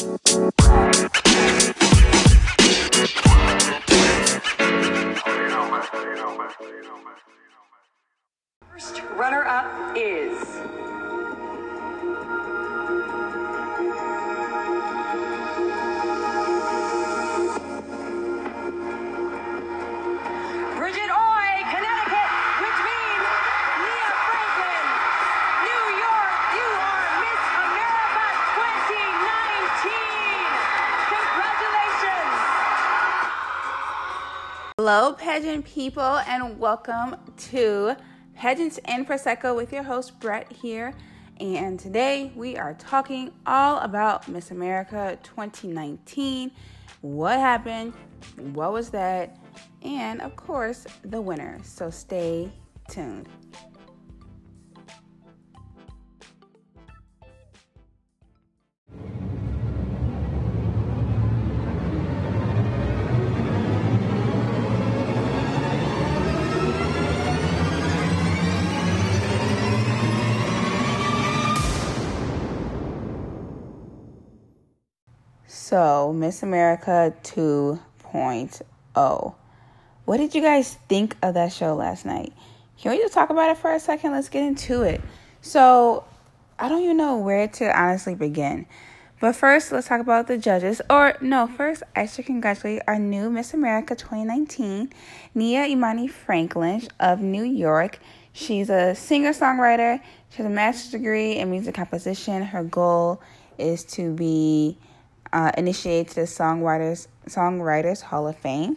Bye. People, and welcome to Pageants and Prosecco with your host Brett here. And today we are talking all about Miss America 2019. What happened? What was that? And of course, the winner. So stay tuned. So, Miss America 2.0. What did you guys think of that show last night? Can we just talk about it for a second? Let's get into it. So, I don't even know where to honestly begin. But first, let's talk about the judges. Or, no, first, I should congratulate our new Miss America 2019, Nia Imani Franklin of New York. She's a singer songwriter. She has a master's degree in music composition. Her goal is to be uh, initiated the Songwriters, Songwriters Hall of Fame.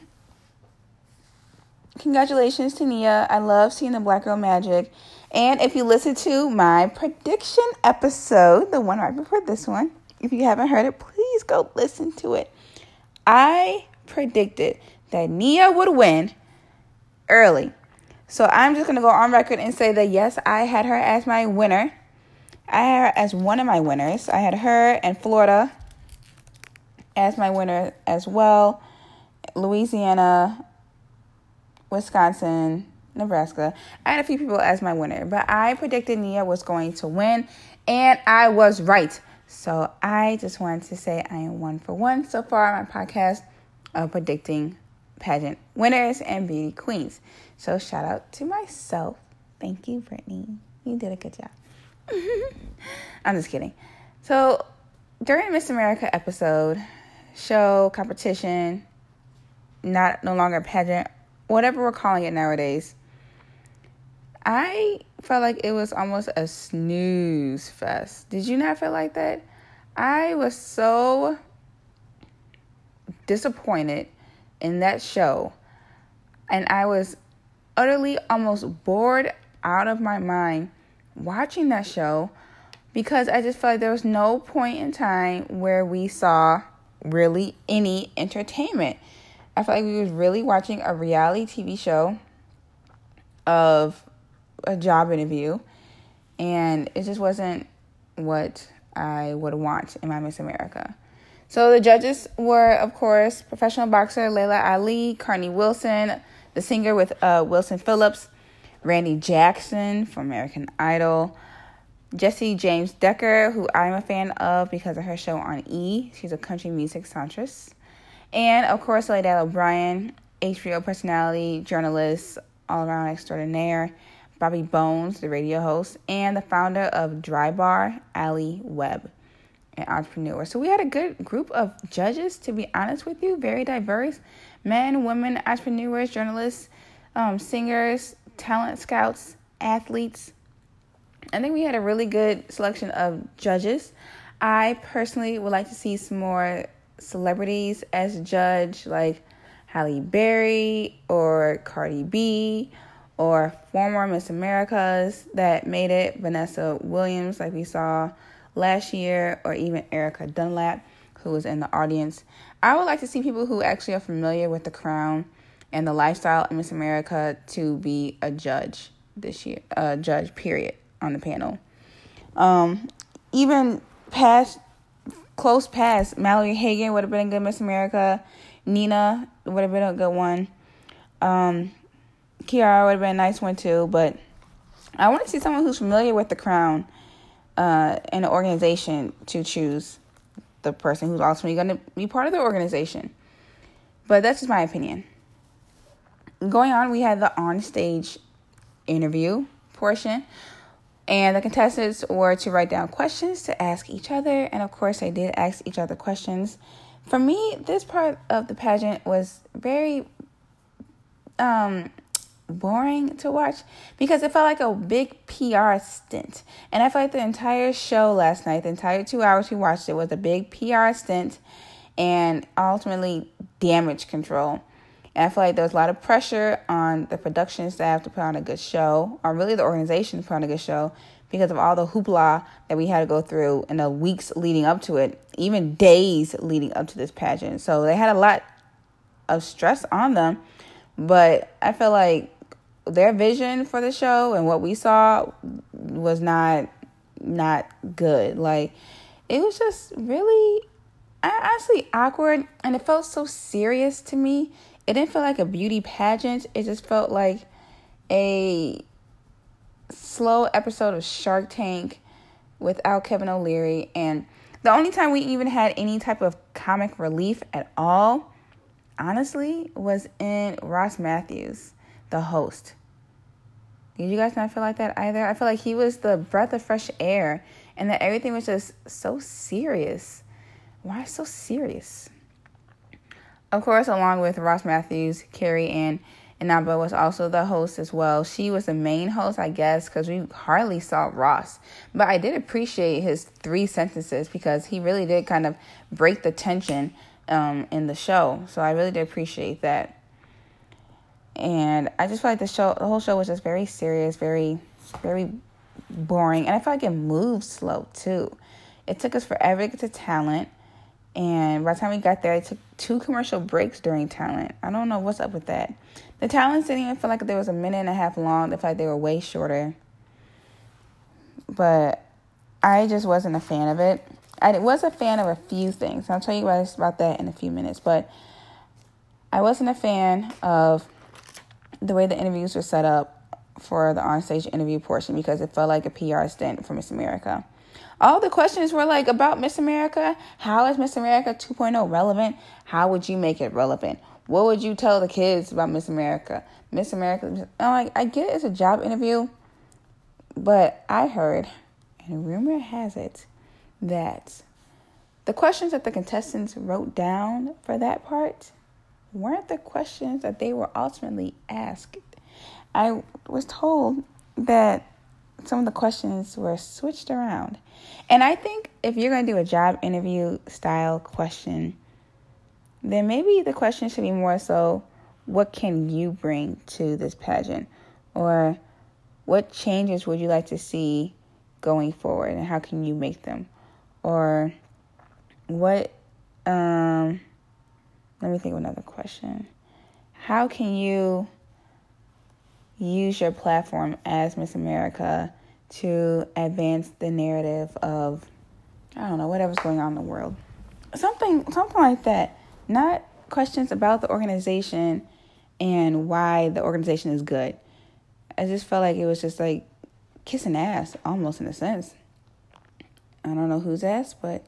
Congratulations to Nia. I love seeing the Black Girl Magic. And if you listen to my prediction episode, the one right before this one, if you haven't heard it, please go listen to it. I predicted that Nia would win early. So I'm just going to go on record and say that yes, I had her as my winner. I had her as one of my winners. I had her and Florida as my winner as well. Louisiana, Wisconsin, Nebraska. I had a few people as my winner, but I predicted Nia was going to win, and I was right. So I just wanted to say I am one for one so far on my podcast of predicting pageant winners and beauty queens. So shout out to myself. Thank you, Brittany. You did a good job. I'm just kidding. So during Miss America episode, show, competition, not no longer pageant, whatever we're calling it nowadays. I felt like it was almost a snooze fest. Did you not feel like that? I was so disappointed in that show. And I was utterly almost bored out of my mind watching that show because I just felt like there was no point in time where we saw really any entertainment. I felt like we was really watching a reality TV show of a job interview and it just wasn't what I would want in my Miss America. So the judges were, of course, professional boxer Laila Ali, Carnie Wilson, the singer with uh, Wilson Phillips, Randy Jackson from American Idol, Jessie James Decker, who I'm a fan of because of her show on E. She's a country music songstress. And of course, Soledad O'Brien, HBO personality, journalist, all around extraordinaire. Bobby Bones, the radio host, and the founder of Dry Bar, Alli Webb, an entrepreneur. So we had a good group of judges, to be honest with you, very diverse men, women, entrepreneurs, journalists, um, singers, talent scouts, athletes. I think we had a really good selection of judges. I personally would like to see some more celebrities as judge, like Halle Berry or Cardi B or former Miss Americas that made it, Vanessa Williams, like we saw last year, or even Ericka Dunlap, who was in the audience. I would like to see people who actually are familiar with the crown and the lifestyle in Miss America to be a judge this year, a judge, period, on the panel. Um, even past, close past, Mallory Hagan would have been a good Miss America. Nina would have been a good one. Um, Kiara would have been a nice one too, but I want to see someone who's familiar with the crown uh, and the organization to choose the person who's ultimately going to be part of the organization. But that's just my opinion. Going on, we had the on stage interview portion, and the contestants were to write down questions to ask each other. And of course, they did ask each other questions. For me, this part of the pageant was very um boring to watch because it felt like a big PR stint. And I felt like the entire show last night, the entire two hours we watched it, was a big PR stint and ultimately damage control. And I feel like there was a lot of pressure on the production staff to put on a good show, or really the organization to put on a good show, because of all the hoopla that we had to go through in the weeks leading up to it, even days leading up to this pageant. So they had a lot of stress on them. But I feel like their vision for the show and what we saw was not not good. Like it was just really honestly awkward and it felt so serious to me. It didn't feel like a beauty pageant. It just felt like a slow episode of Shark Tank without Kevin O'Leary and the only time we even had any type of comic relief at all honestly was in Ross Mathews, the host. Did you guys not feel like that either? I feel like he was the breath of fresh air and that everything was just so serious. Why so serious? Of course, along with Ross Mathews, Carrie Ann Inaba was also the host as well. She was the main host, I guess, because we hardly saw Ross. But I did appreciate his three sentences because he really did kind of break the tension um, in the show. So I really did appreciate that and I just feel like the show, the whole show was just very serious, very, very boring, and I felt like it moved slow too. It took us forever to get to talent, and by the time we got there, I took two commercial breaks during talent. I don't know what's up with that. The talents didn't even feel like there was a minute and a half long. They felt like they were way shorter, but I just wasn't a fan of it. I was a fan of a few things. I'll tell you guys about that in a few minutes, but I wasn't a fan of the way the interviews were set up for the onstage interview portion because it felt like a PR stint for Miss America. All the questions were like about Miss America. How is Miss America 2.0 relevant? How would you make it relevant? What would you tell the kids about Miss America? Miss America. I'm like, I get it, it's a job interview, but I heard, and rumor has it, that the questions that the contestants wrote down for that part weren't the questions that they were ultimately asked. I was told that some of the questions were switched around. And I think if you're going to do a job interview style question, then maybe the question should be more so what can you bring to this pageant? Or what changes would you like to see going forward and how can you make them? Or what um let me think of another question. How can you use your platform as Miss America to advance the narrative of I don't know, whatever's going on in the world. Something something like that. Not questions about the organization and why the organization is good. I just felt like it was just like kissing ass almost in a sense. I don't know whose ass, but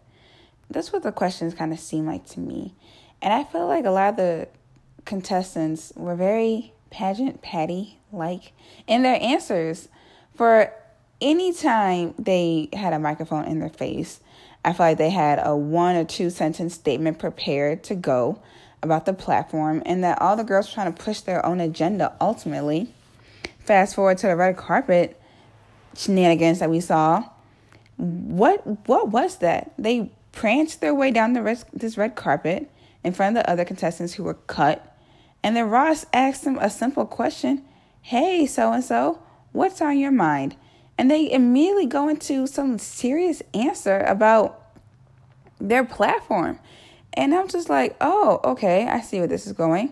that's what the questions kind of seem like to me. And I feel like a lot of the contestants were very pageant patty like in their answers. For any time they had a microphone in their face, I feel like they had a one or two sentence statement prepared to go about the platform and that all the girls were trying to push their own agenda ultimately. Fast forward to the red carpet shenanigans that we saw. What what was that? They pranced their way down the this red carpet in front of the other contestants who were cut. And then Ross asked them a simple question Hey, so and so, what's on your mind? And they immediately go into some serious answer about their platform. And I'm just like, oh, okay, I see where this is going.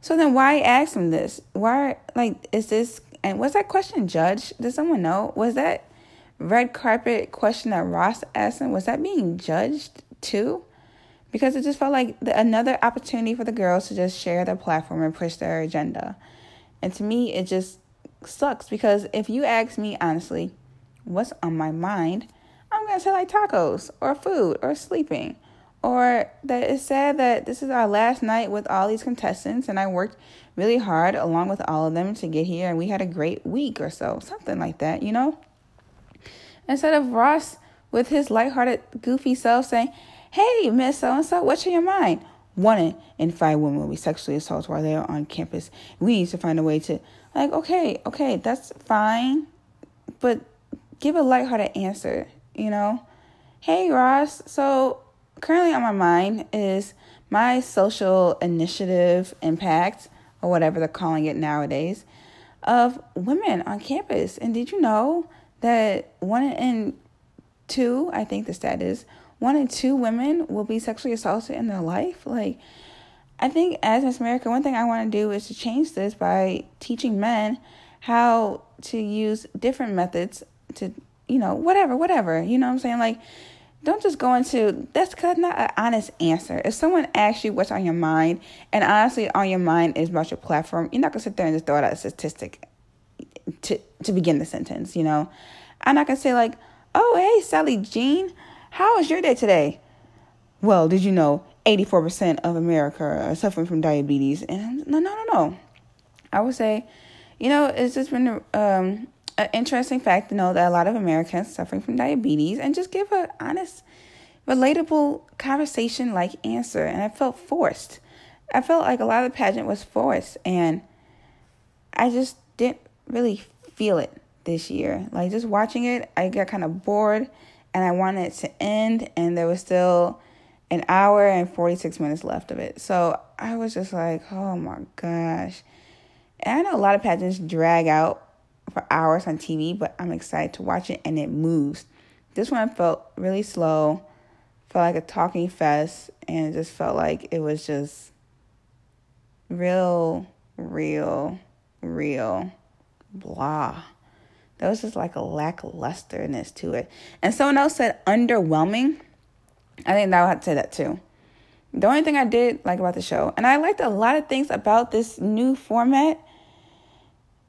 So then why ask them this? Why, like, is this, and was that question judged? Does someone know? Was that red carpet question that Ross asked him, was that being judged too? because it just felt like the, another opportunity for the girls to just share their platform and push their agenda. And to me, it just sucks because if you ask me honestly, what's on my mind, I'm gonna say like tacos or food or sleeping. Or that it's sad that this is our last night with all these contestants and I worked really hard along with all of them to get here and we had a great week or so. Something like that, you know? Instead of Ross with his lighthearted, goofy self saying, Hey, Miss So and so, what's in your mind? One in five women will be sexually assaulted while they are on campus. We need to find a way to, like, okay, okay, that's fine, but give a lighthearted answer, you know? Hey, Ross, so currently on my mind is my social initiative impact, or whatever they're calling it nowadays, of women on campus. And did you know that one in two, I think the stat is, one in two women will be sexually assaulted in their life? Like, I think as Miss America, one thing I want to do is to change this by teaching men how to use different methods to, you know, whatever, whatever. You know what I'm saying? Like, don't just go into that's cause not an honest answer. If someone asks you what's on your mind, and honestly on your mind is about your platform, you're not gonna sit there and just throw out a statistic to to begin the sentence. You know, I'm not gonna say like, "Oh, hey, Sally Jean, how was your day today?" Well, did you know 84% of America are suffering from diabetes? And no, no, no, no. I would say, you know, it's just been um, an interesting fact to know that a lot of Americans suffering from diabetes and just give an honest, relatable conversation like answer. And I felt forced. I felt like a lot of the pageant was forced. And I just didn't really feel it this year. Like just watching it, I got kind of bored and I wanted it to end. And there was still an hour and 46 minutes left of it. So I was just like, oh my gosh. And I know a lot of pageants drag out for hours on TV, but I'm excited to watch it and it moves. This one felt really slow, felt like a talking fest, and it just felt like it was just real, real, real blah. There was just like a lacklusterness to it. And someone else said underwhelming. I think that I would have to say that too. The only thing I did like about the show, and I liked a lot of things about this new format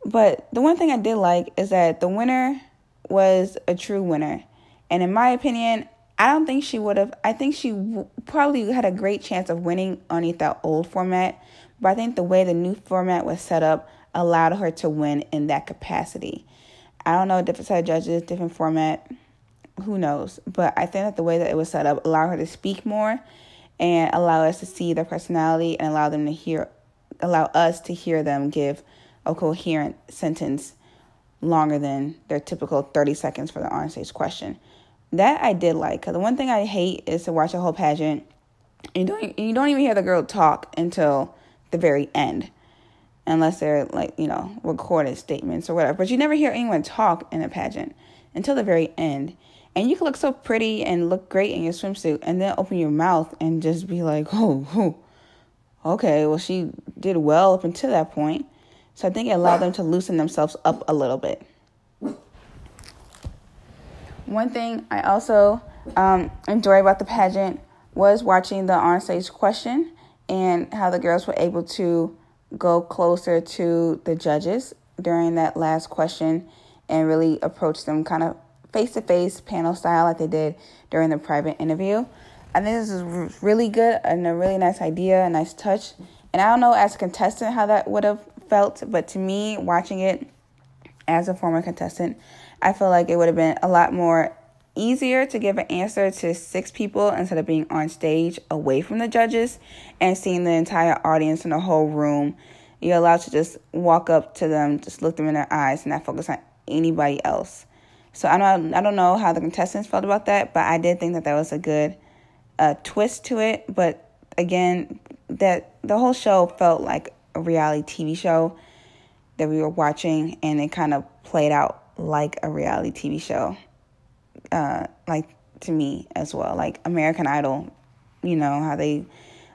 but the one thing I did like is that the winner was a true winner. And in my opinion, I don't think she would have. I think she probably had a great chance of winning underneath that old format. But I think the way the new format was set up allowed her to win in that capacity. I don't know, different set of judges, different format, who knows? But I think that the way that it was set up allowed her to speak more and allow us to see their personality and allow them to hear, allow us to hear them give a coherent sentence longer than their typical 30 seconds for the on stage question. That I did like, because the one thing I hate is to watch a whole pageant and you don't, you don't even hear the girl talk until the very end, unless they're like, you know, recorded statements or whatever. But you never hear anyone talk in a pageant until the very end. And you can look so pretty and look great in your swimsuit and then open your mouth and just be like, oh, oh okay, well, she did well up until that point. So I think it allowed them to loosen themselves up a little bit. One thing I also um, enjoy about the pageant was watching the onstage question and how the girls were able to go closer to the judges during that last question and really approach them kind of face to face panel style like they did during the private interview. I think this is really good and a really nice idea, a nice touch. And I don't know as a contestant how that would have felt, but to me, watching it as a former contestant, I feel like it would have been a lot more easier to give an answer to six people instead of being on stage away from the judges and seeing the entire audience in the whole room. You're allowed to just walk up to them, just look them in their eyes, and not focus on anybody else. So I don't, I don't know how the contestants felt about that, but I did think that that was a good uh, twist to it. But again, that the whole show felt like a reality TV show that we were watching, and it kind of played out like a reality TV show, uh, like to me as well, like American Idol. You know how they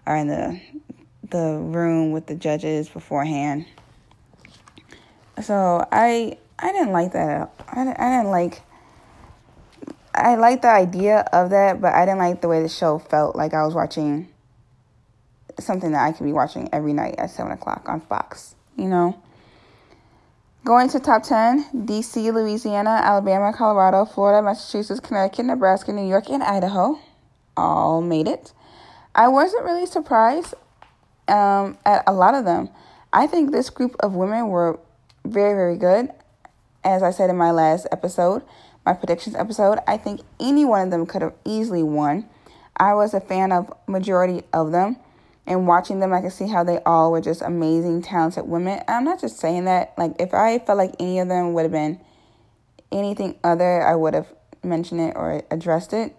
are in the the room with the judges beforehand. So I I didn't like that. I didn't, I didn't like. I liked the idea of that, but I didn't like the way the show felt. Like I was watching something that I could be watching every night at seven o'clock on Fox, you know. Going to top 10 DC, Louisiana, Alabama, Colorado, Florida, Massachusetts, Connecticut, Nebraska, New York, and Idaho all made it. I wasn't really surprised um, at a lot of them. I think this group of women were very, very good. As I said in my last episode, my predictions episode, I think any one of them could have easily won. I was a fan of majority of them and watching them I could see how they all were just amazing talented women. I'm not just saying that like if I felt like any of them would have been anything other, I would have mentioned it or addressed it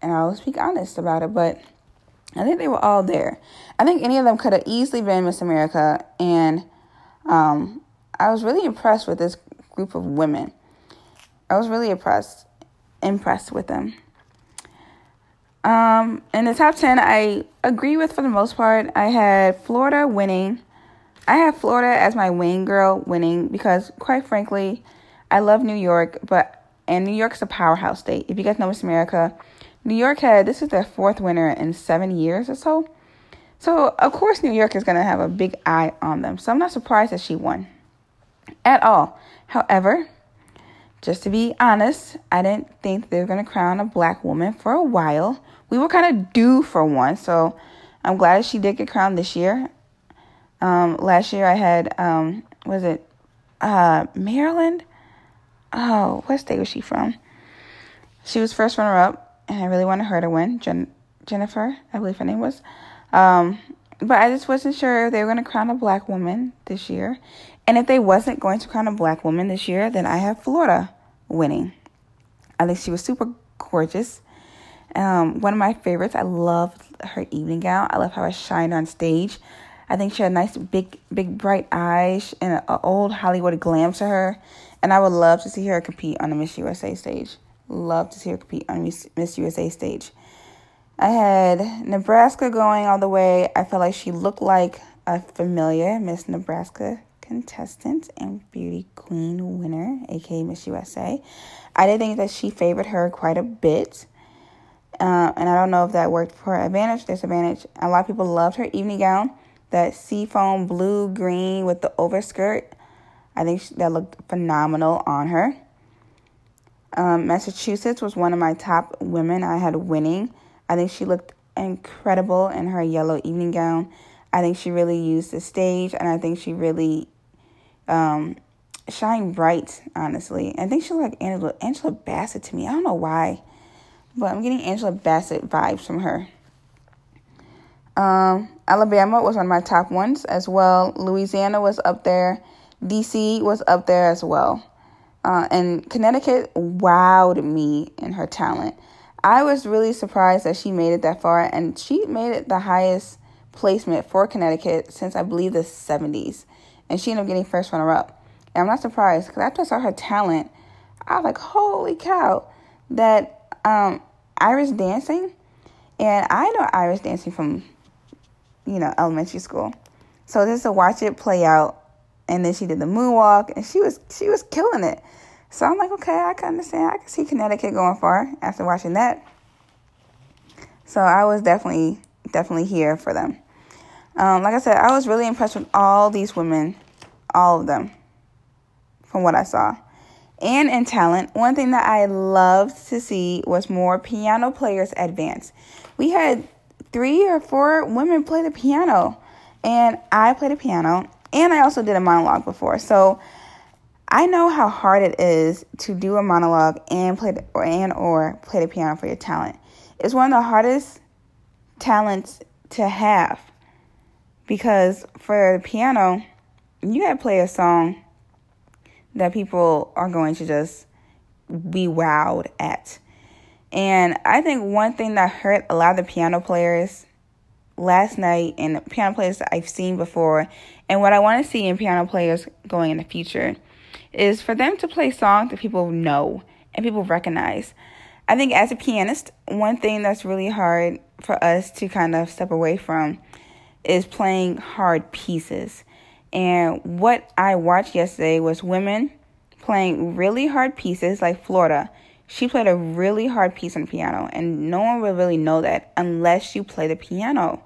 and I'll speak honest about it, but I think they were all there. I think any of them could have easily been Miss America and um, I was really impressed with this group of women. I was really impressed impressed with them. Um, in the top 10, I agree with for the most part. I had Florida winning. I have Florida as my wing girl winning because, quite frankly, I love New York, but and New York's a powerhouse state. If you guys know Miss America, New York had this is their fourth winner in seven years or so. So of course New York is gonna have a big eye on them. So I'm not surprised that she won at all. However, just to be honest, I didn't think they were going to crown a black woman for a while. We were kind of due for one, so I'm glad she did get crowned this year. Um, last year I had, um, was it uh, Maryland? Oh, what state was she from? She was first runner up, and I really wanted her to win. Jen- Jennifer, I believe her name was. Um, but I just wasn't sure if they were going to crown a black woman this year. And if they wasn't going to crown a black woman this year, then I have Florida winning. I think she was super gorgeous. Um, one of my favorites. I loved her evening gown. I love how it shined on stage. I think she had nice, big, big, bright eyes and an old Hollywood glam to her. And I would love to see her compete on the Miss USA stage. Love to see her compete on Miss, Miss USA stage. I had Nebraska going all the way. I felt like she looked like a familiar Miss Nebraska contestant and beauty queen winner, aka Miss USA. I did think that she favored her quite a bit. Uh, and I don't know if that worked for advantage, disadvantage. A lot of people loved her evening gown, that seafoam blue green with the overskirt. I think she, that looked phenomenal on her. Um, Massachusetts was one of my top women I had winning. I think she looked incredible in her yellow evening gown. I think she really used the stage, and I think she really um, shine bright, honestly. I think she looked like Angela, Angela Bassett to me. I don't know why, but I'm getting Angela Bassett vibes from her. Um, Alabama was one of my top ones as well. Louisiana was up there. DC was up there as well. Uh, and Connecticut wowed me in her talent. I was really surprised that she made it that far, and she made it the highest placement for Connecticut since I believe the 70s and she ended up getting first runner up. And I'm not surprised because after I saw her talent, I was like, holy cow, that um, Irish dancing, and I know Irish dancing from, you know, elementary school. So just to watch it play out, and then she did the moonwalk, and she was she was killing it. So I'm like, okay, I can understand. I can see Connecticut going far after watching that. So I was definitely definitely here for them. Um, like I said, I was really impressed with all these women, all of them, from what I saw. And in talent, one thing that I loved to see was more piano players advance. We had three or four women play the piano, and I played the piano, and I also did a monologue before. So I know how hard it is to do a monologue and play the, or and or play the piano for your talent. It's one of the hardest talents to have because for the piano, you gotta play a song that people are going to just be wowed at. And I think one thing that hurt a lot of the piano players last night and piano players I've seen before, and what I want to see in piano players going in the future, is for them to play songs that people know and people recognize. I think as a pianist, one thing that's really hard for us to kind of step away from is playing hard pieces. And what I watched yesterday was women playing really hard pieces like Florida. She played a really hard piece on piano, and no one will really know that unless you play the piano.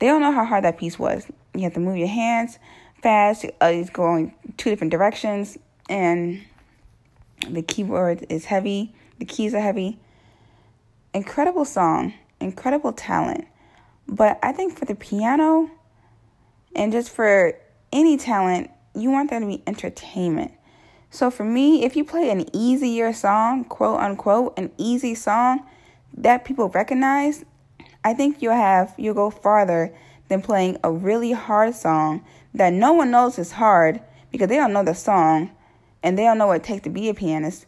They don't know how hard that piece was. You have to move your hands, fast. Uh, he's going two different directions, and the keyboard is heavy. The keys are heavy. Incredible song, incredible talent. But I think for the piano, and just for any talent, you want there to be entertainment. So for me, if you play an easier song, quote unquote, an easy song that people recognize, I think you'll have you'll go farther than playing a really hard song that no one knows is hard because they don't know the song and they don't know what it takes to be a pianist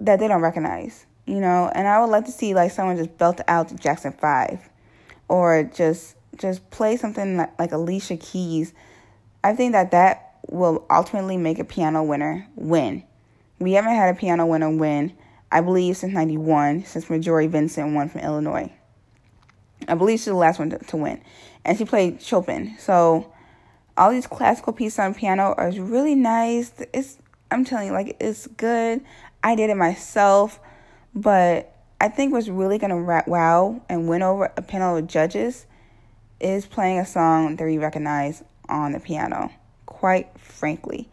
that they don't recognize, you know. And I would like to see like someone just belt out Jackson Five, or just just play something like, like Alicia Keys. I think that that will ultimately make a piano winner win. We haven't had a piano winner win, I believe, since '91, since Marjorie Vincent won from Illinois. I believe she's the last one to, to win, and she played Chopin. So all these classical pieces on piano are really nice. It's I'm telling you, like it's good. I did it myself, but I think what's really gonna wow and win over a panel of judges is playing a song that we recognize on the piano. Quite frankly,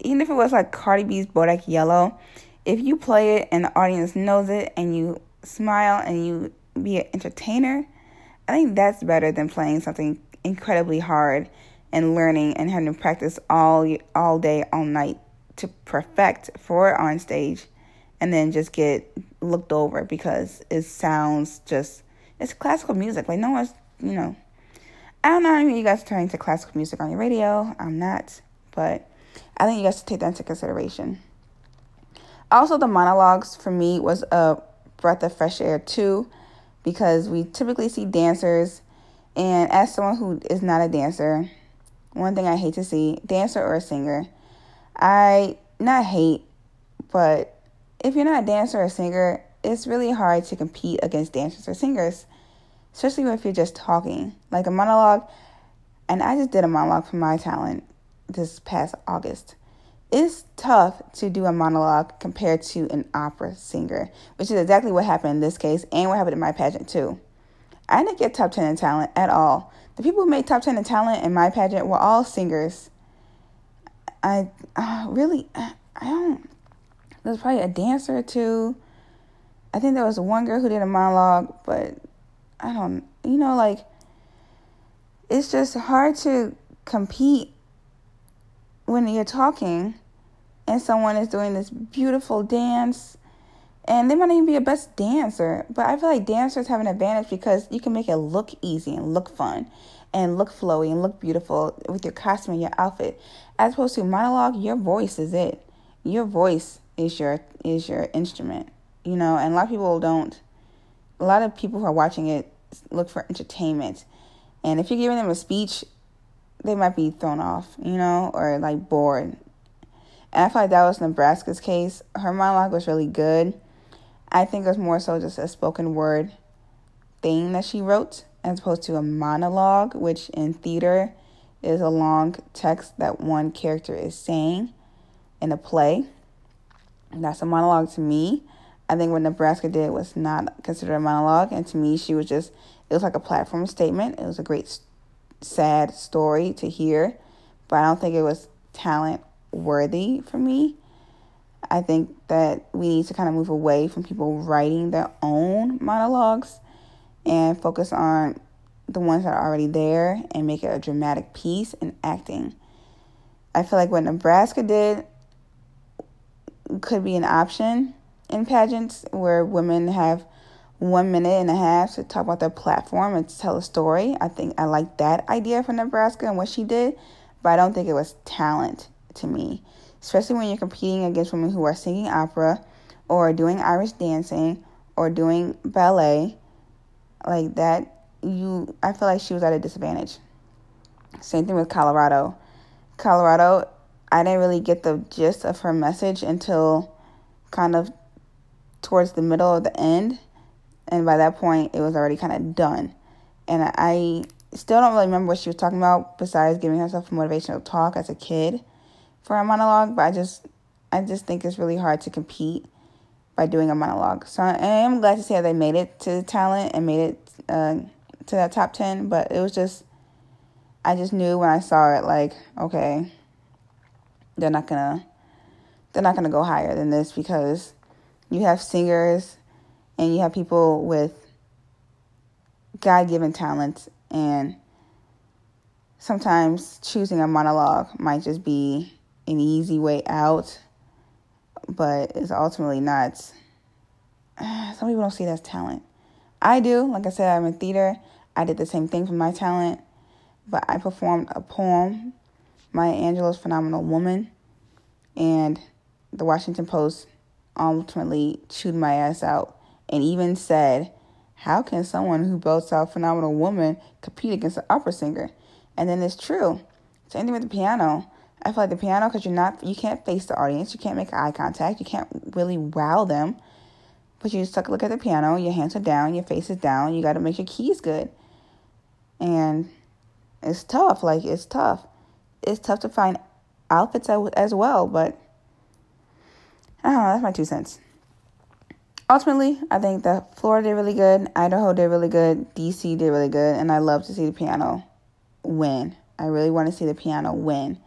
even if it was like Cardi B's Bodak Yellow, if you play it and the audience knows it and you smile and you be an entertainer, I think that's better than playing something incredibly hard and learning and having to practice all all day, all night to perfect for on stage, and then just get looked over because it sounds just it's classical music. Like no one's you know. I don't know you guys are turning to classical music on your radio. I'm not, but I think you guys should take that into consideration. Also, the monologues for me was a breath of fresh air too, because we typically see dancers, and as someone who is not a dancer, one thing I hate to see, dancer or a singer, I not hate, but if you're not a dancer or a singer, it's really hard to compete against dancers or singers, especially if you're just talking. Like a monologue, and I just did a monologue for my talent this past August. It's tough to do a monologue compared to an opera singer, which is exactly what happened in this case and what happened in my pageant too. I didn't get top 10 in talent at all. The people who made top 10 in talent in my pageant were all singers. I uh, really, I don't, there's probably a dancer or two. I think there was one girl who did a monologue, but I don't, you know, like, it's just hard to compete when you're talking and someone is doing this beautiful dance and they might even be a best dancer but i feel like dancers have an advantage because you can make it look easy and look fun and look flowy and look beautiful with your costume and your outfit. As opposed to monologue your voice is it. Your voice is your is your instrument you know and a lot of people don't a lot of people who are watching it look for entertainment and if you're giving them a speech they might be thrown off, you know, or like bored. And I feel like that was Nebraska's case. Her monologue was really good. I think it was more so just a spoken word thing that she wrote as opposed to a monologue, which in theater is a long text that one character is saying in a play. And that's a monologue to me. I think what Nebraska did was not considered a monologue, and to me, she was just, it was like a platform statement. It was a great sad story to hear, but I don't think it was talent worthy for me. I think that we need to kind of move away from people writing their own monologues and focus on the ones that are already there and make it a dramatic piece and acting. I feel like what Nebraska did could be an option in pageants where women have one minute and a half to talk about their platform and tell a story. I think I like that idea for Nebraska and what she did, but I don't think it was talent to me, especially when you're competing against women who are singing opera or doing Irish dancing or doing ballet like that. You, I feel like she was at a disadvantage. Same thing with Colorado. Colorado, I didn't really get the gist of her message until kind of towards the middle of the end and by that point it was already kind of done. And i still don't really remember what she was talking about besides giving herself a motivational talk as a kid for a monologue but i just i just think it's really hard to compete by doing a monologue. So i am glad to say that they made it to the talent and made it uh, to that top 10 but it was just I just knew when I saw it, like, okay, they're not gonna, they're not gonna go higher than this because you have singers and you have people with God given talents, and sometimes choosing a monologue might just be an easy way out, but it's ultimately not. Some people don't see it as talent. I do. Like I said, I'm in theater. I did the same thing for my talent, but I performed a poem, Maya Angelou's Phenomenal Woman, and the Washington Post ultimately chewed my ass out and even said, How can someone who belts out Phenomenal Woman compete against an opera singer? And then it's true. Same thing with the piano. I feel like the piano, because you're not, you can't face the audience, you can't make eye contact, you can't really wow them. But you just take a look at the piano, your hands are down, your face is down, you got to make your keys good. And it's tough, like, it's tough. It's tough to find outfits as well, but I don't know, that's my two cents. Ultimately, I think that Florida did really good, Idaho did really good, DC did really good, and I love to see the piano win. I really want to see the piano win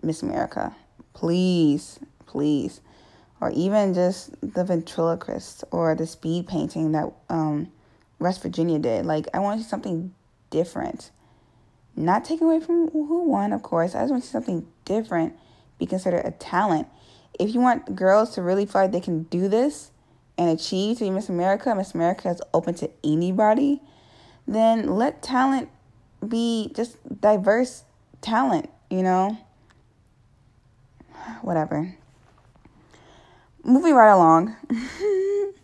Miss America. Please, please. Or even just the ventriloquist or the speed painting that um, West Virginia did. Like, I want to see something different. Not taken away from who won, of course. I just want to see something different be considered a talent. If you want girls to really feel like they can do this and achieve to be Miss America, Miss America is open to anybody, then let talent be just diverse talent, you know? Whatever. Moving right along.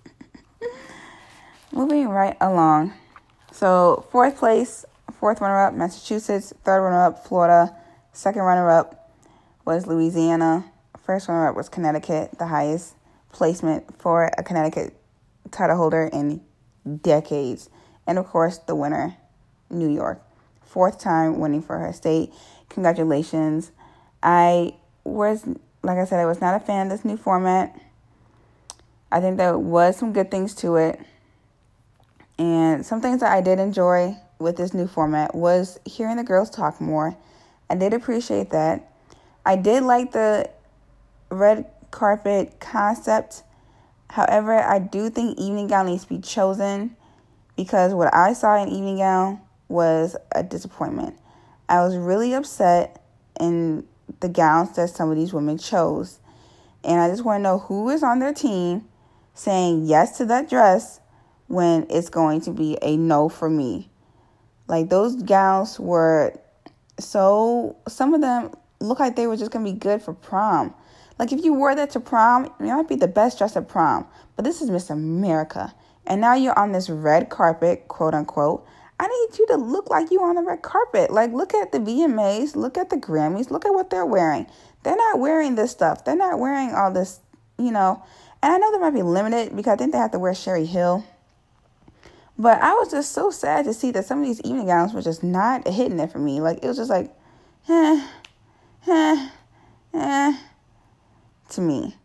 Moving right along. So, fourth place, fourth runner up, Massachusetts. Third runner up, Florida. Second runner up was Louisiana. First runner up was Connecticut, the highest placement for a Connecticut title holder in decades. And of course, the winner, New York. Fourth time winning for her state. Congratulations. I was, like I said, I was not a fan of this new format. I think there was some good things to it. And some things that I did enjoy with this new format was hearing the girls talk more. I did appreciate that. I did like the red carpet concept. However, I do think evening gown needs to be chosen because what I saw in evening gown was a disappointment. I was really upset in the gowns that some of these women chose. And I just want to know who is on their team saying yes to that dress when it's going to be a no for me. Like those gowns were so, some of them look like they were just going to be good for prom. Like if you wore that to prom, it might be the best dress at prom. But this is Miss America. And now you're on this red carpet, quote unquote. I need you to look like you on the red carpet. Like, look at the VMAs, look at the Grammys, look at what they're wearing. They're not wearing this stuff. They're not wearing all this, you know. And I know they might be limited because I think they have to wear Sherri Hill. But I was just so sad to see that some of these evening gowns were just not hitting it for me. Like, it was just like, eh, eh, eh, to me.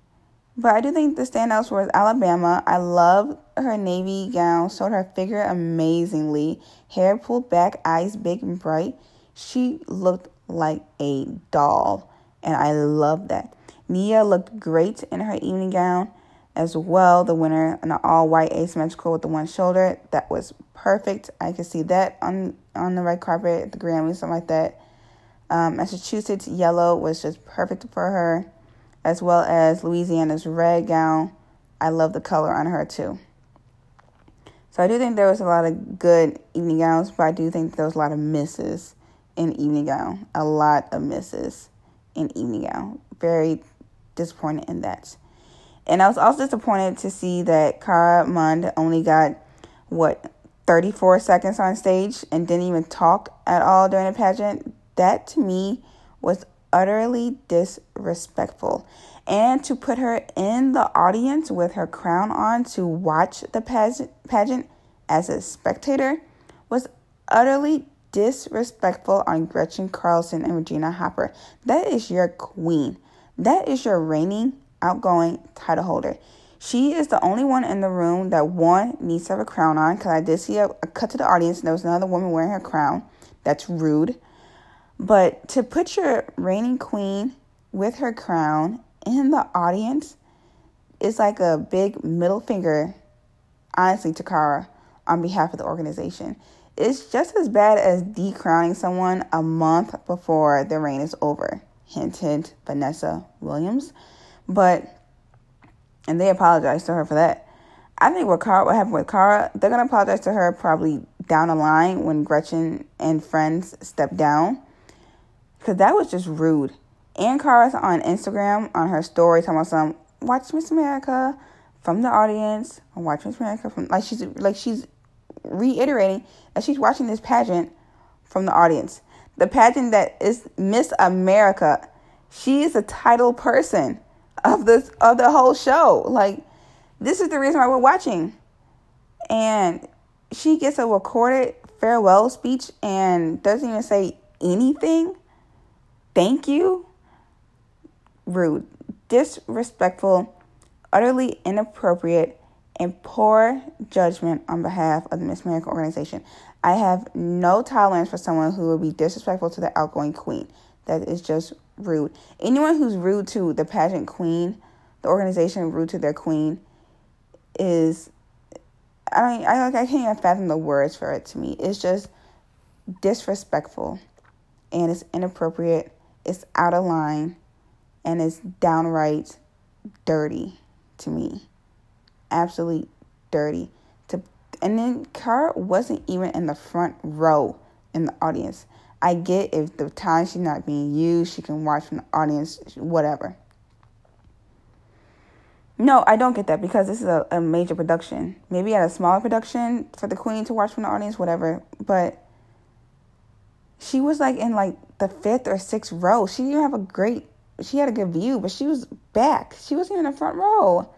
But I do think the standouts were Alabama. I love her navy gown, showed her figure amazingly. Hair pulled back, eyes big and bright. She looked like a doll, and I love that. Nia looked great in her evening gown as well. The winner in the all white asymmetrical with the one shoulder. That was perfect. I could see that on on the red carpet the Grammys, something like that. Um, Massachusetts yellow was just perfect for her as well as Louisiana's red gown. I love the color on her too. So I do think there was a lot of good evening gowns, but I do think there was a lot of misses in evening gown. A lot of misses in evening gown. Very disappointed in that. And I was also disappointed to see that Cara Mund only got what 34 seconds on stage and didn't even talk at all during the pageant. That to me was utterly disrespectful. And to put her in the audience with her crown on to watch the pageant as a spectator was utterly disrespectful on Gretchen Carlson and Regina Hopper. That is your queen. That is your reigning, outgoing title holder. She is the only one in the room that one needs to have a crown on because I did see a, a cut to the audience and there was another woman wearing her crown. That's rude. But to put your reigning queen with her crown in the audience is like a big middle finger, honestly, to Cara on behalf of the organization. It's just as bad as decrowning someone a month before the reign is over. Hint, hint, Vanessa Williams. But, and they apologized to her for that. I think what Cara, what happened with Cara, they're gonna apologize to her probably down the line when Gretchen and friends step down, because that was just rude. And Cara's on Instagram on her story talking about some watch Miss America from the audience, watch Miss America from like she's like she's reiterating that she's watching this pageant from the audience. The pageant that is Miss America. She is the title person of this of the whole show. Like this is the reason why we're watching. And she gets a recorded farewell speech and doesn't even say anything. Thank you. Rude, disrespectful, utterly inappropriate, and poor judgment on behalf of the Miss America organization. I have no tolerance for someone who would be disrespectful to the outgoing queen. That is just rude. Anyone who's rude to the pageant queen, the organization rude to their queen, is I mean I like I can't even fathom the words for it to me. It's just disrespectful and it's inappropriate, it's out of line, and it's downright dirty to me. Absolutely dirty. To and then Cara wasn't even in the front row in the audience. I get if the time she's not being used, she can watch from the audience, whatever. No, I don't get that because this is a, a major production. Maybe at a smaller production for the queen to watch from the audience, whatever. But she was like in like the fifth or sixth row. She didn't have a great she had a good view, but she was back. She wasn't even in the front row.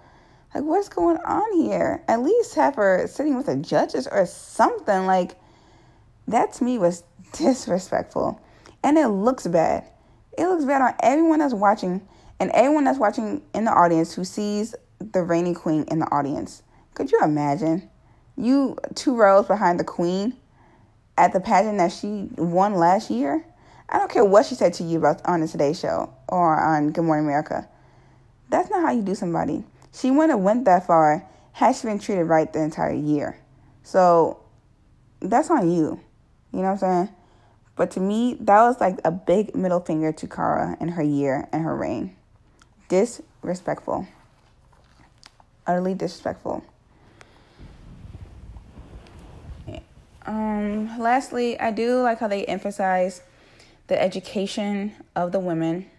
Like what's going on here? At least have her sitting with the judges or something. Like that to me was disrespectful. And it looks bad. It looks bad on everyone that's watching and anyone that's watching in the audience who sees the reigning queen in the audience. Could you imagine? You two rows behind the queen at the pageant that she won last year. I don't care what she said to you about on the Today Show or on Good Morning America. That's not how you do somebody. She wouldn't have went that far had she been treated right the entire year. So that's on you. You know what I'm saying? But to me, that was like a big middle finger to Cara in her year and her reign disrespectful. Utterly disrespectful. Um, lastly, I do like how they emphasize the education of the women.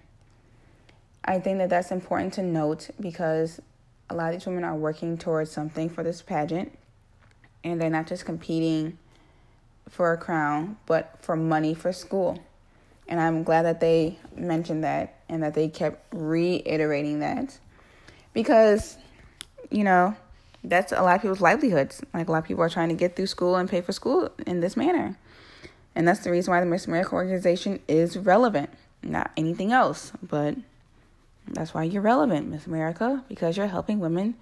I think that that's important to note because a lot of these women are working towards something for this pageant and they're not just competing for a crown, but for money for school. And I'm glad that they mentioned that and that they kept reiterating that because, you know, that's a lot of people's livelihoods. Like a lot of people are trying to get through school and pay for school in this manner. And that's the reason why the Miss America organization is relevant, not anything else. But that's why you're relevant, Miss America, because you're helping women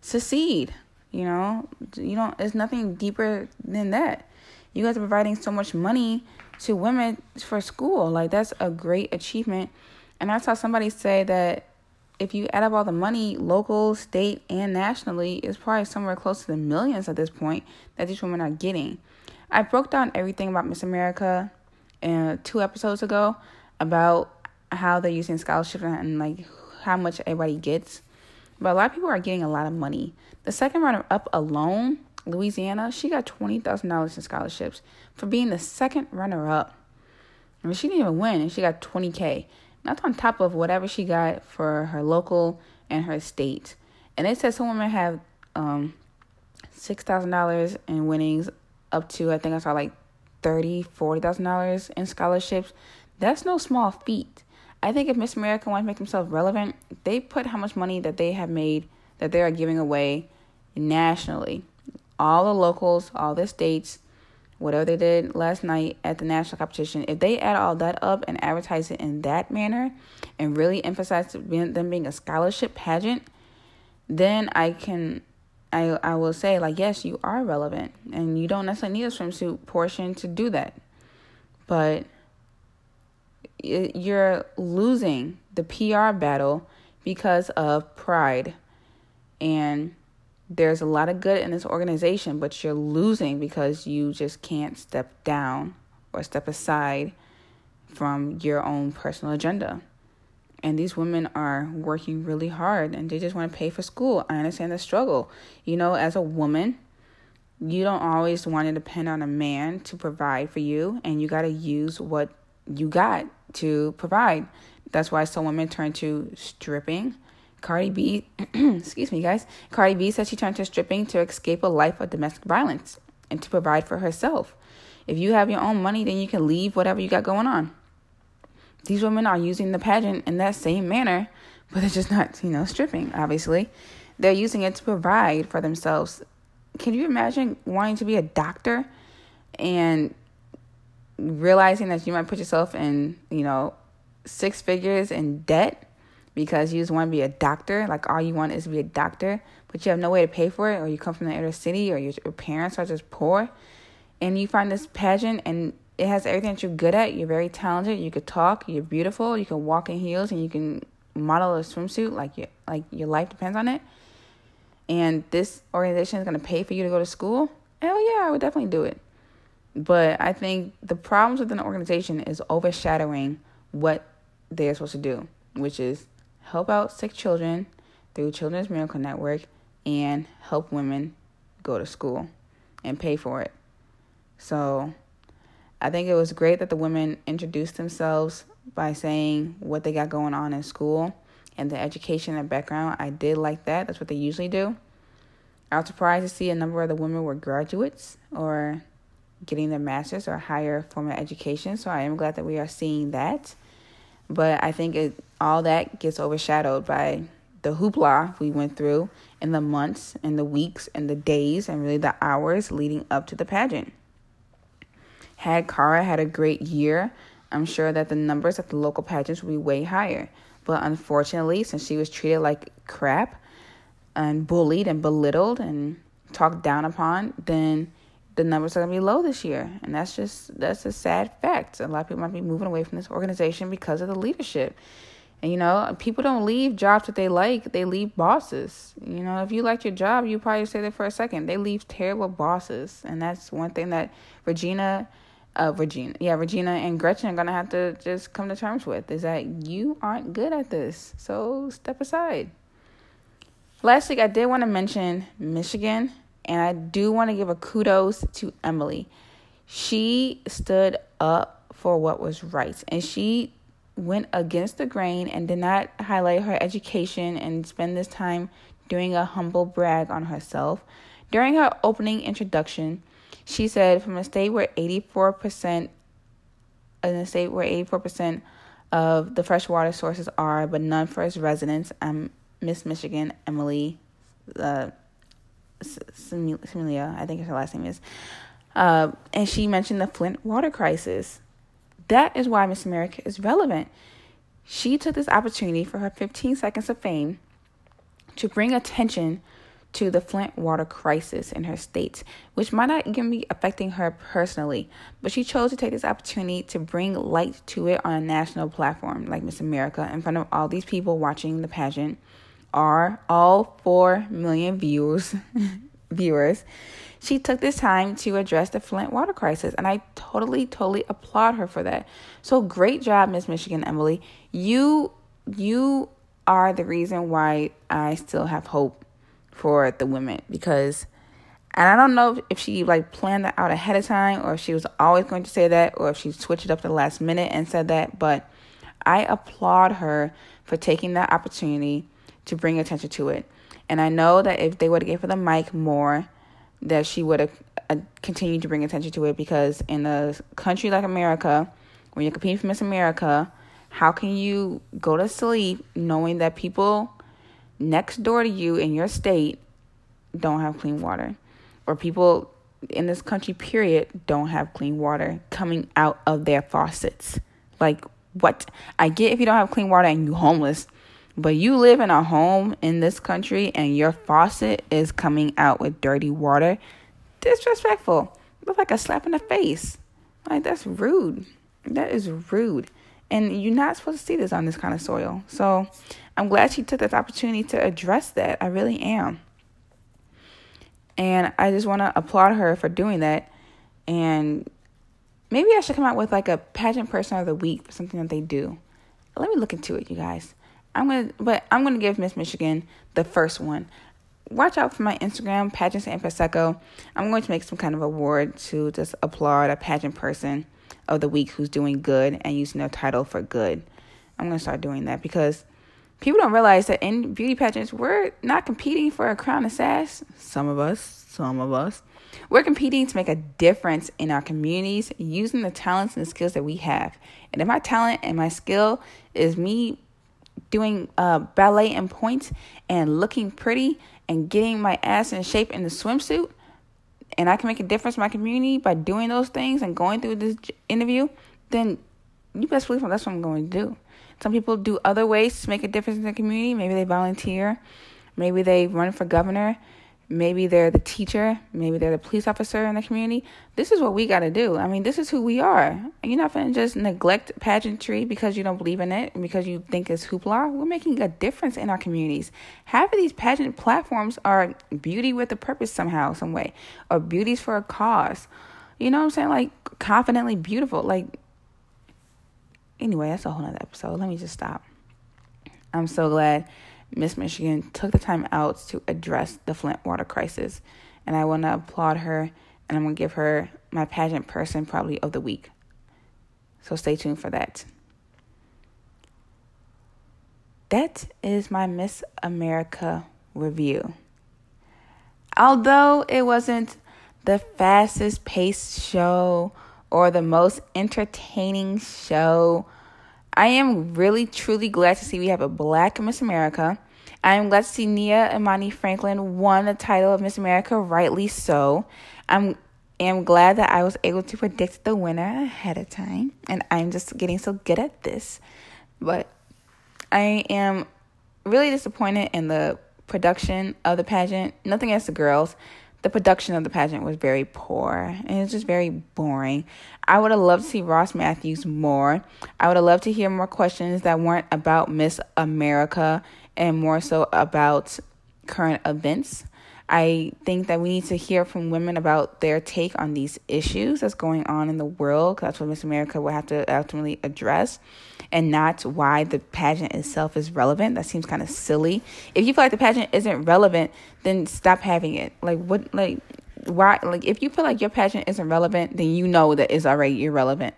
succeed. You know, you don't. There's nothing deeper than that. You guys are providing so much money to women for school. Like that's a great achievement. And I saw somebody say that if you add up all the money, local, state, and nationally, it's probably somewhere close to the millions at this point that these women are getting. I broke down everything about Miss America uh, two episodes ago about how they're using scholarship and, and like how much everybody gets. But a lot of people are getting a lot of money. The second runner up alone Louisiana, she got $20,000 in scholarships for being the second runner up. I mean, she didn't even win, and she got 20K. That's on top of whatever she got for her local and her state. And it says some women have um, $6,000 in winnings up to, I think I saw like $30,000, $40,000 in scholarships. That's no small feat. I think if Miss America wants to make themselves relevant, they put how much money that they have made that they are giving away nationally all the locals, all the states, whatever they did last night at the national competition, if they add all that up and advertise it in that manner and really emphasize them being a scholarship pageant, then I can I I will say like yes, you are relevant and you don't necessarily need a swimsuit portion to do that. But you're losing the PR battle because of pride. And there's a lot of good in this organization, but you're losing because you just can't step down or step aside from your own personal agenda. And these women are working really hard and they just want to pay for school. I understand the struggle. You know, as a woman, you don't always want to depend on a man to provide for you, and you got to use what you got to provide. That's why some women turn to stripping. Cardi B, excuse me, guys. Cardi B said she turned to stripping to escape a life of domestic violence and to provide for herself. If you have your own money, then you can leave whatever you got going on. These women are using the pageant in that same manner, but they're just not, you know, stripping, obviously. They're using it to provide for themselves. Can you imagine wanting to be a doctor and realizing that you might put yourself in, you know, six figures in debt because you just want to be a doctor, like all you want is to be a doctor, but you have no way to pay for it, or you come from the inner city, or your, your parents are just poor, and you find this pageant and it has everything that you're good at. You're very talented. You could talk. You're beautiful. You can walk in heels, and you can model a swimsuit like your like your life depends on it. And this organization is going to pay for you to go to school. Hell yeah, I would definitely do it. But I think the problems within the organization is overshadowing what they're supposed to do, which is help out sick children through Children's Miracle Network and help women go to school and pay for it. So I think it was great that the women introduced themselves by saying what they got going on in school and the education and background. I did like that. That's what they usually do. I was surprised to see a number of the women were graduates or getting their master's or higher form of education. So I am glad that we are seeing that. But I think it all that gets overshadowed by the hoopla we went through in the months and the weeks and the days and really the hours leading up to the pageant. Had Cara had a great year, I'm sure that the numbers at the local pageants would be way higher. But unfortunately, since she was treated like crap and bullied and belittled and talked down upon, then the numbers are gonna be low this year, and that's just that's a sad fact. A lot of people might be moving away from this organization because of the leadership. And you know, people don't leave jobs that they like; they leave bosses. You know, if you like your job, you probably stay there for a second. They leave terrible bosses, and that's one thing that Regina uh, Regina, yeah, Regina and Gretchen are gonna have to just come to terms with is that you aren't good at this, so step aside. Lastly, I did want to mention Michigan, and I do want to give a kudos to Emily. She stood up for what was right, and she went against the grain and did not highlight her education and spend this time doing a humble brag on herself. During her opening introduction, she said, from a state where 84%, in a state where 84% of the freshwater sources are, but none for its residents, um, Miss Michigan, Emily, uh, Similia, I think her last name is, uh, and she mentioned the Flint water crisis. That is why Miss America is relevant. She took this opportunity for her 15 seconds of fame to bring attention to the Flint water crisis in her state, which might not even be affecting her personally, but she chose to take this opportunity to bring light to it on a national platform like Miss America in front of all these people watching the pageant are all 4 million viewers viewers she took this time to address the Flint water crisis and I totally totally applaud her for that. So great job Miss Michigan Emily. You you are the reason why I still have hope for the women because and I don't know if she like planned that out ahead of time or if she was always going to say that or if she switched it up the last minute and said that, but I applaud her for taking that opportunity to bring attention to it. And I know that if they would gave her the mic more, that she would have uh, continued to bring attention to it because in a country like America, when you're competing for Miss America, how can you go to sleep knowing that people next door to you in your state don't have clean water, or people in this country, period, don't have clean water coming out of their faucets. Like, what? I get if you don't have clean water and you're homeless, but you live in a home in this country and your faucet is coming out with dirty water. Disrespectful. Look like a slap in the face. Like, that's rude. That is rude. And you're not supposed to see this on this kind of soil. So I'm glad she took this opportunity to address that. I really am. And I just want to applaud her for doing that. And maybe I should come out with like a pageant person of the week for something that they do. Let me look into it, you guys. I'm gonna, but I'm gonna give Miss Michigan the first one. Watch out for my Instagram, Pageants and Prosecco. I'm going to make some kind of award to just applaud a pageant person of the week who's doing good and using their title for good. I'm gonna start doing that because people don't realize that in beauty pageants, we're not competing for a crown of sass. Some of us, some of us. We're competing to make a difference in our communities using the talents and the skills that we have. And if my talent and my skill is me doing uh, ballet and points and looking pretty and getting my ass in shape in the swimsuit, and I can make a difference in my community by doing those things and going through this interview, then you best believe that's what I'm going to do. Some people do other ways to make a difference in the community. Maybe they volunteer, maybe they run for governor, maybe they're the teacher, maybe they're the police officer in the community. This is what we got to do. I mean, this is who we are. You're not going to just neglect pageantry because you don't believe in it, because you think it's hoopla. We're making a difference in our communities. Half of these pageant platforms are beauty with a purpose somehow, some way, or beauties for a cause. You know what I'm saying? Like confidently beautiful. Like anyway, that's a whole nother episode. Let me just stop. I'm so glad Miss Michigan took the time out to address the Flint water crisis. And I want to applaud her and I'm going to give her my pageant person probably of the week. So stay tuned for that. That is my Miss America review. Although it wasn't the fastest paced show or the most entertaining show. I am really truly glad to see we have a black Miss America. I am glad to see Nia Imani Franklin won the title of Miss America, rightly so. I'm am glad that I was able to predict the winner ahead of time, and I'm just getting so good at this. But I am really disappointed in the production of the pageant. Nothing against the girls the production of the pageant was very poor and it's just very boring. I would have loved to see Ross Mathews more. I would have loved to hear more questions that weren't about Miss America and more so about current events. I think that we need to hear from women about their take on these issues that's going on in the world. That's what Miss America will have to ultimately address, and not why the pageant itself is relevant. That seems kind of silly. If you feel like the pageant isn't relevant, then stop having it. Like what? Like why? Like if you feel like your pageant isn't relevant, then you know that it's already irrelevant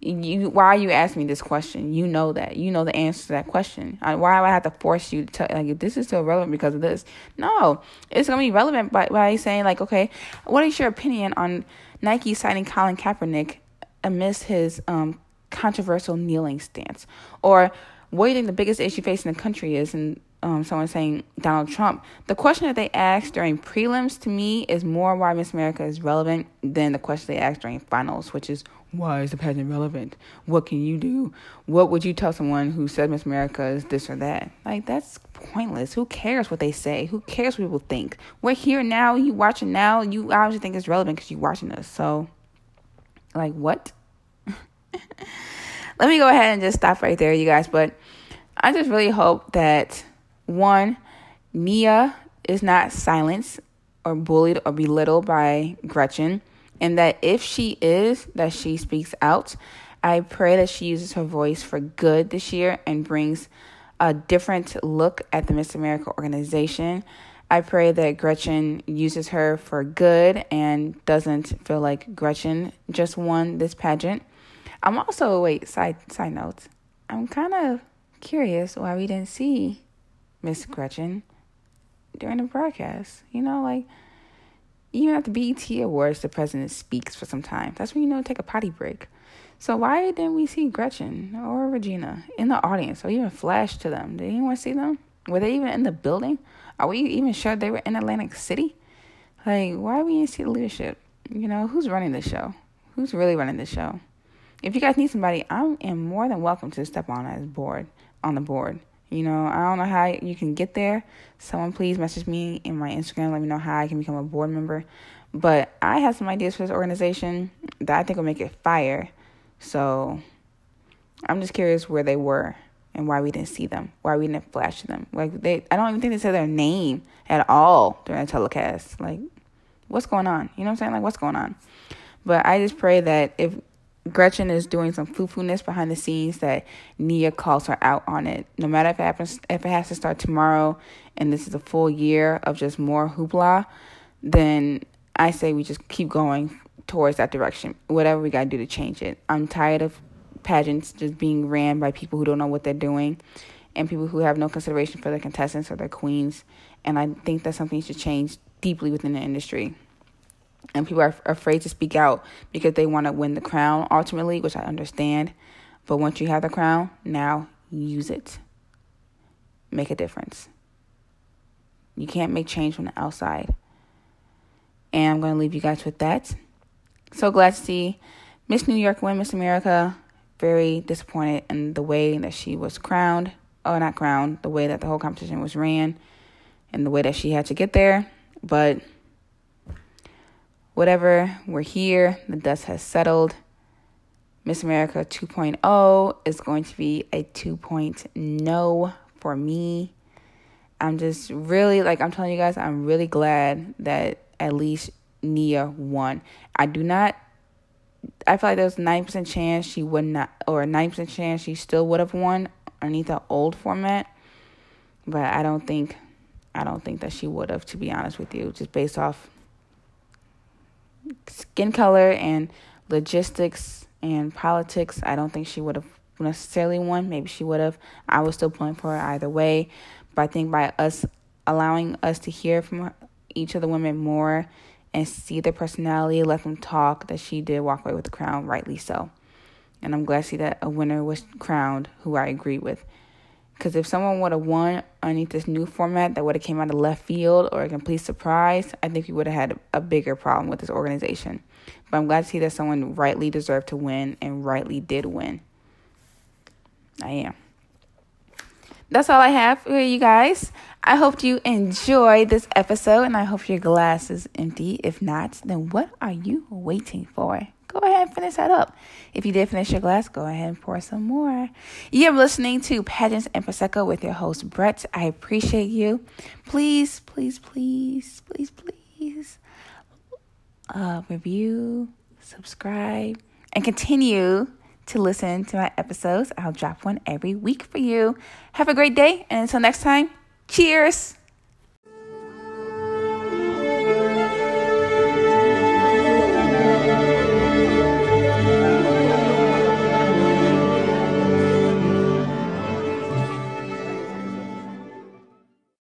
you why are you asking me this question? You know that. You know the answer to that question. Why do i have to force you to tell like this is still relevant because of this? No. It's to be relevant by, by saying like okay what is your opinion on nike signing colin kaepernick amidst his um, controversial kneeling stance? Or what do you think the biggest issue facing the country is? And um, someone saying Donald Trump. The question that they asked during prelims to me is more why Miss America is relevant than the question they asked during finals, which is why is the pageant relevant? What can you do? What would you tell someone who said Miss America is this or that? Like, that's pointless. Who cares what they say? Who cares what people think? We're here now. You watching now. You obviously think it's relevant because you're watching us. So, like, what? Let me go ahead and just stop right there, you guys. But I just really hope that one, Nia is not silenced or bullied or belittled by Gretchen and that if she is, that she speaks out. I pray that she uses her voice for good this year and brings a different look at the Miss America organization. I pray that Gretchen uses her for good and doesn't feel like Gretchen just won this pageant. I'm also wait side side notes. I'm kind of curious why we didn't see Miss Gretchen during the broadcast. You know, like even at the BET Awards, the president speaks for some time. That's when you know take a potty break. So why didn't we see Gretchen or Regina in the audience or even flash to them? Did anyone see them? Were they even in the building? Are we even sure they were in Atlantic City? Like, why we didn't see the leadership? You know, who's running the show? Who's really running the show? If you guys need somebody, I am more than welcome to step on as board on the board. You know, I don't know how you can get there. Someone please message me in my Instagram. Let me know how I can become a board member. But I have some ideas for this organization that I think will make it fire. So I'm just curious where they were and why we didn't see them, why we didn't flash them. Like they, I don't even think they said their name at all during the telecast. Like, what's going on? You know what I'm saying? Like, what's going on? But I just pray that if Gretchen is doing some foo-foo-ness behind the scenes, that Nia calls her out on it. No matter if it happens, if it has to start tomorrow, and this is a full year of just more hoopla, then I say we just keep going towards that direction. Whatever we got to do to change it. I'm tired of pageants just being ran by people who don't know what they're doing and people who have no consideration for their contestants or their queens. And I think that something should change deeply within the industry. And people are afraid to speak out because they want to win the crown ultimately, which I understand. But once you have the crown, now use it. Make a difference. You can't make change from the outside. And I'm going to leave you guys with that. So glad to see Miss New York win Miss America. Very disappointed in the way that she was crowned. Oh, not crowned, the way that the whole competition was ran and the way that she had to get there. But whatever, we're here. The dust has settled. Miss America 2.0 is going to be a 2.0 for me. I'm just really, like, I'm telling you guys, I'm really glad that at least Nia won. I do not. I feel like there's a 90% chance she would not, or a 90% chance she still would have won underneath the old format. But I don't think, I don't think that she would have, to be honest with you, just based off skin color and logistics and politics. I don't think she would have necessarily won. Maybe she would have. I was still pulling for her either way. But I think by us allowing us to hear from each of the women more and see their personality, let them talk, that she did walk away with the crown, rightly so. And I'm glad to see that a winner was crowned who I agree with. Because if someone would have won underneath this new format that would have came out of left field or a complete surprise, I think we would have had a bigger problem with this organization. But I'm glad to see that someone rightly deserved to win and rightly did win. I am that's all I have for you guys. I hope you enjoyed this episode and I hope your glass is empty. If not, then what are you waiting for? Go ahead and finish that up. If you did finish your glass, go ahead and pour some more. You're listening to Pageants and Prosecco with your host, Brett. I appreciate you. Please, please, please, please, please uh, review, subscribe, and continue to listen to my episodes. I'll drop one every week for you. Have a great day, and until next time, cheers.